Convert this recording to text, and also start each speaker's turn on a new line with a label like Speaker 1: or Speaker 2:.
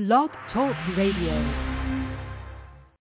Speaker 1: Blog Talk Radio.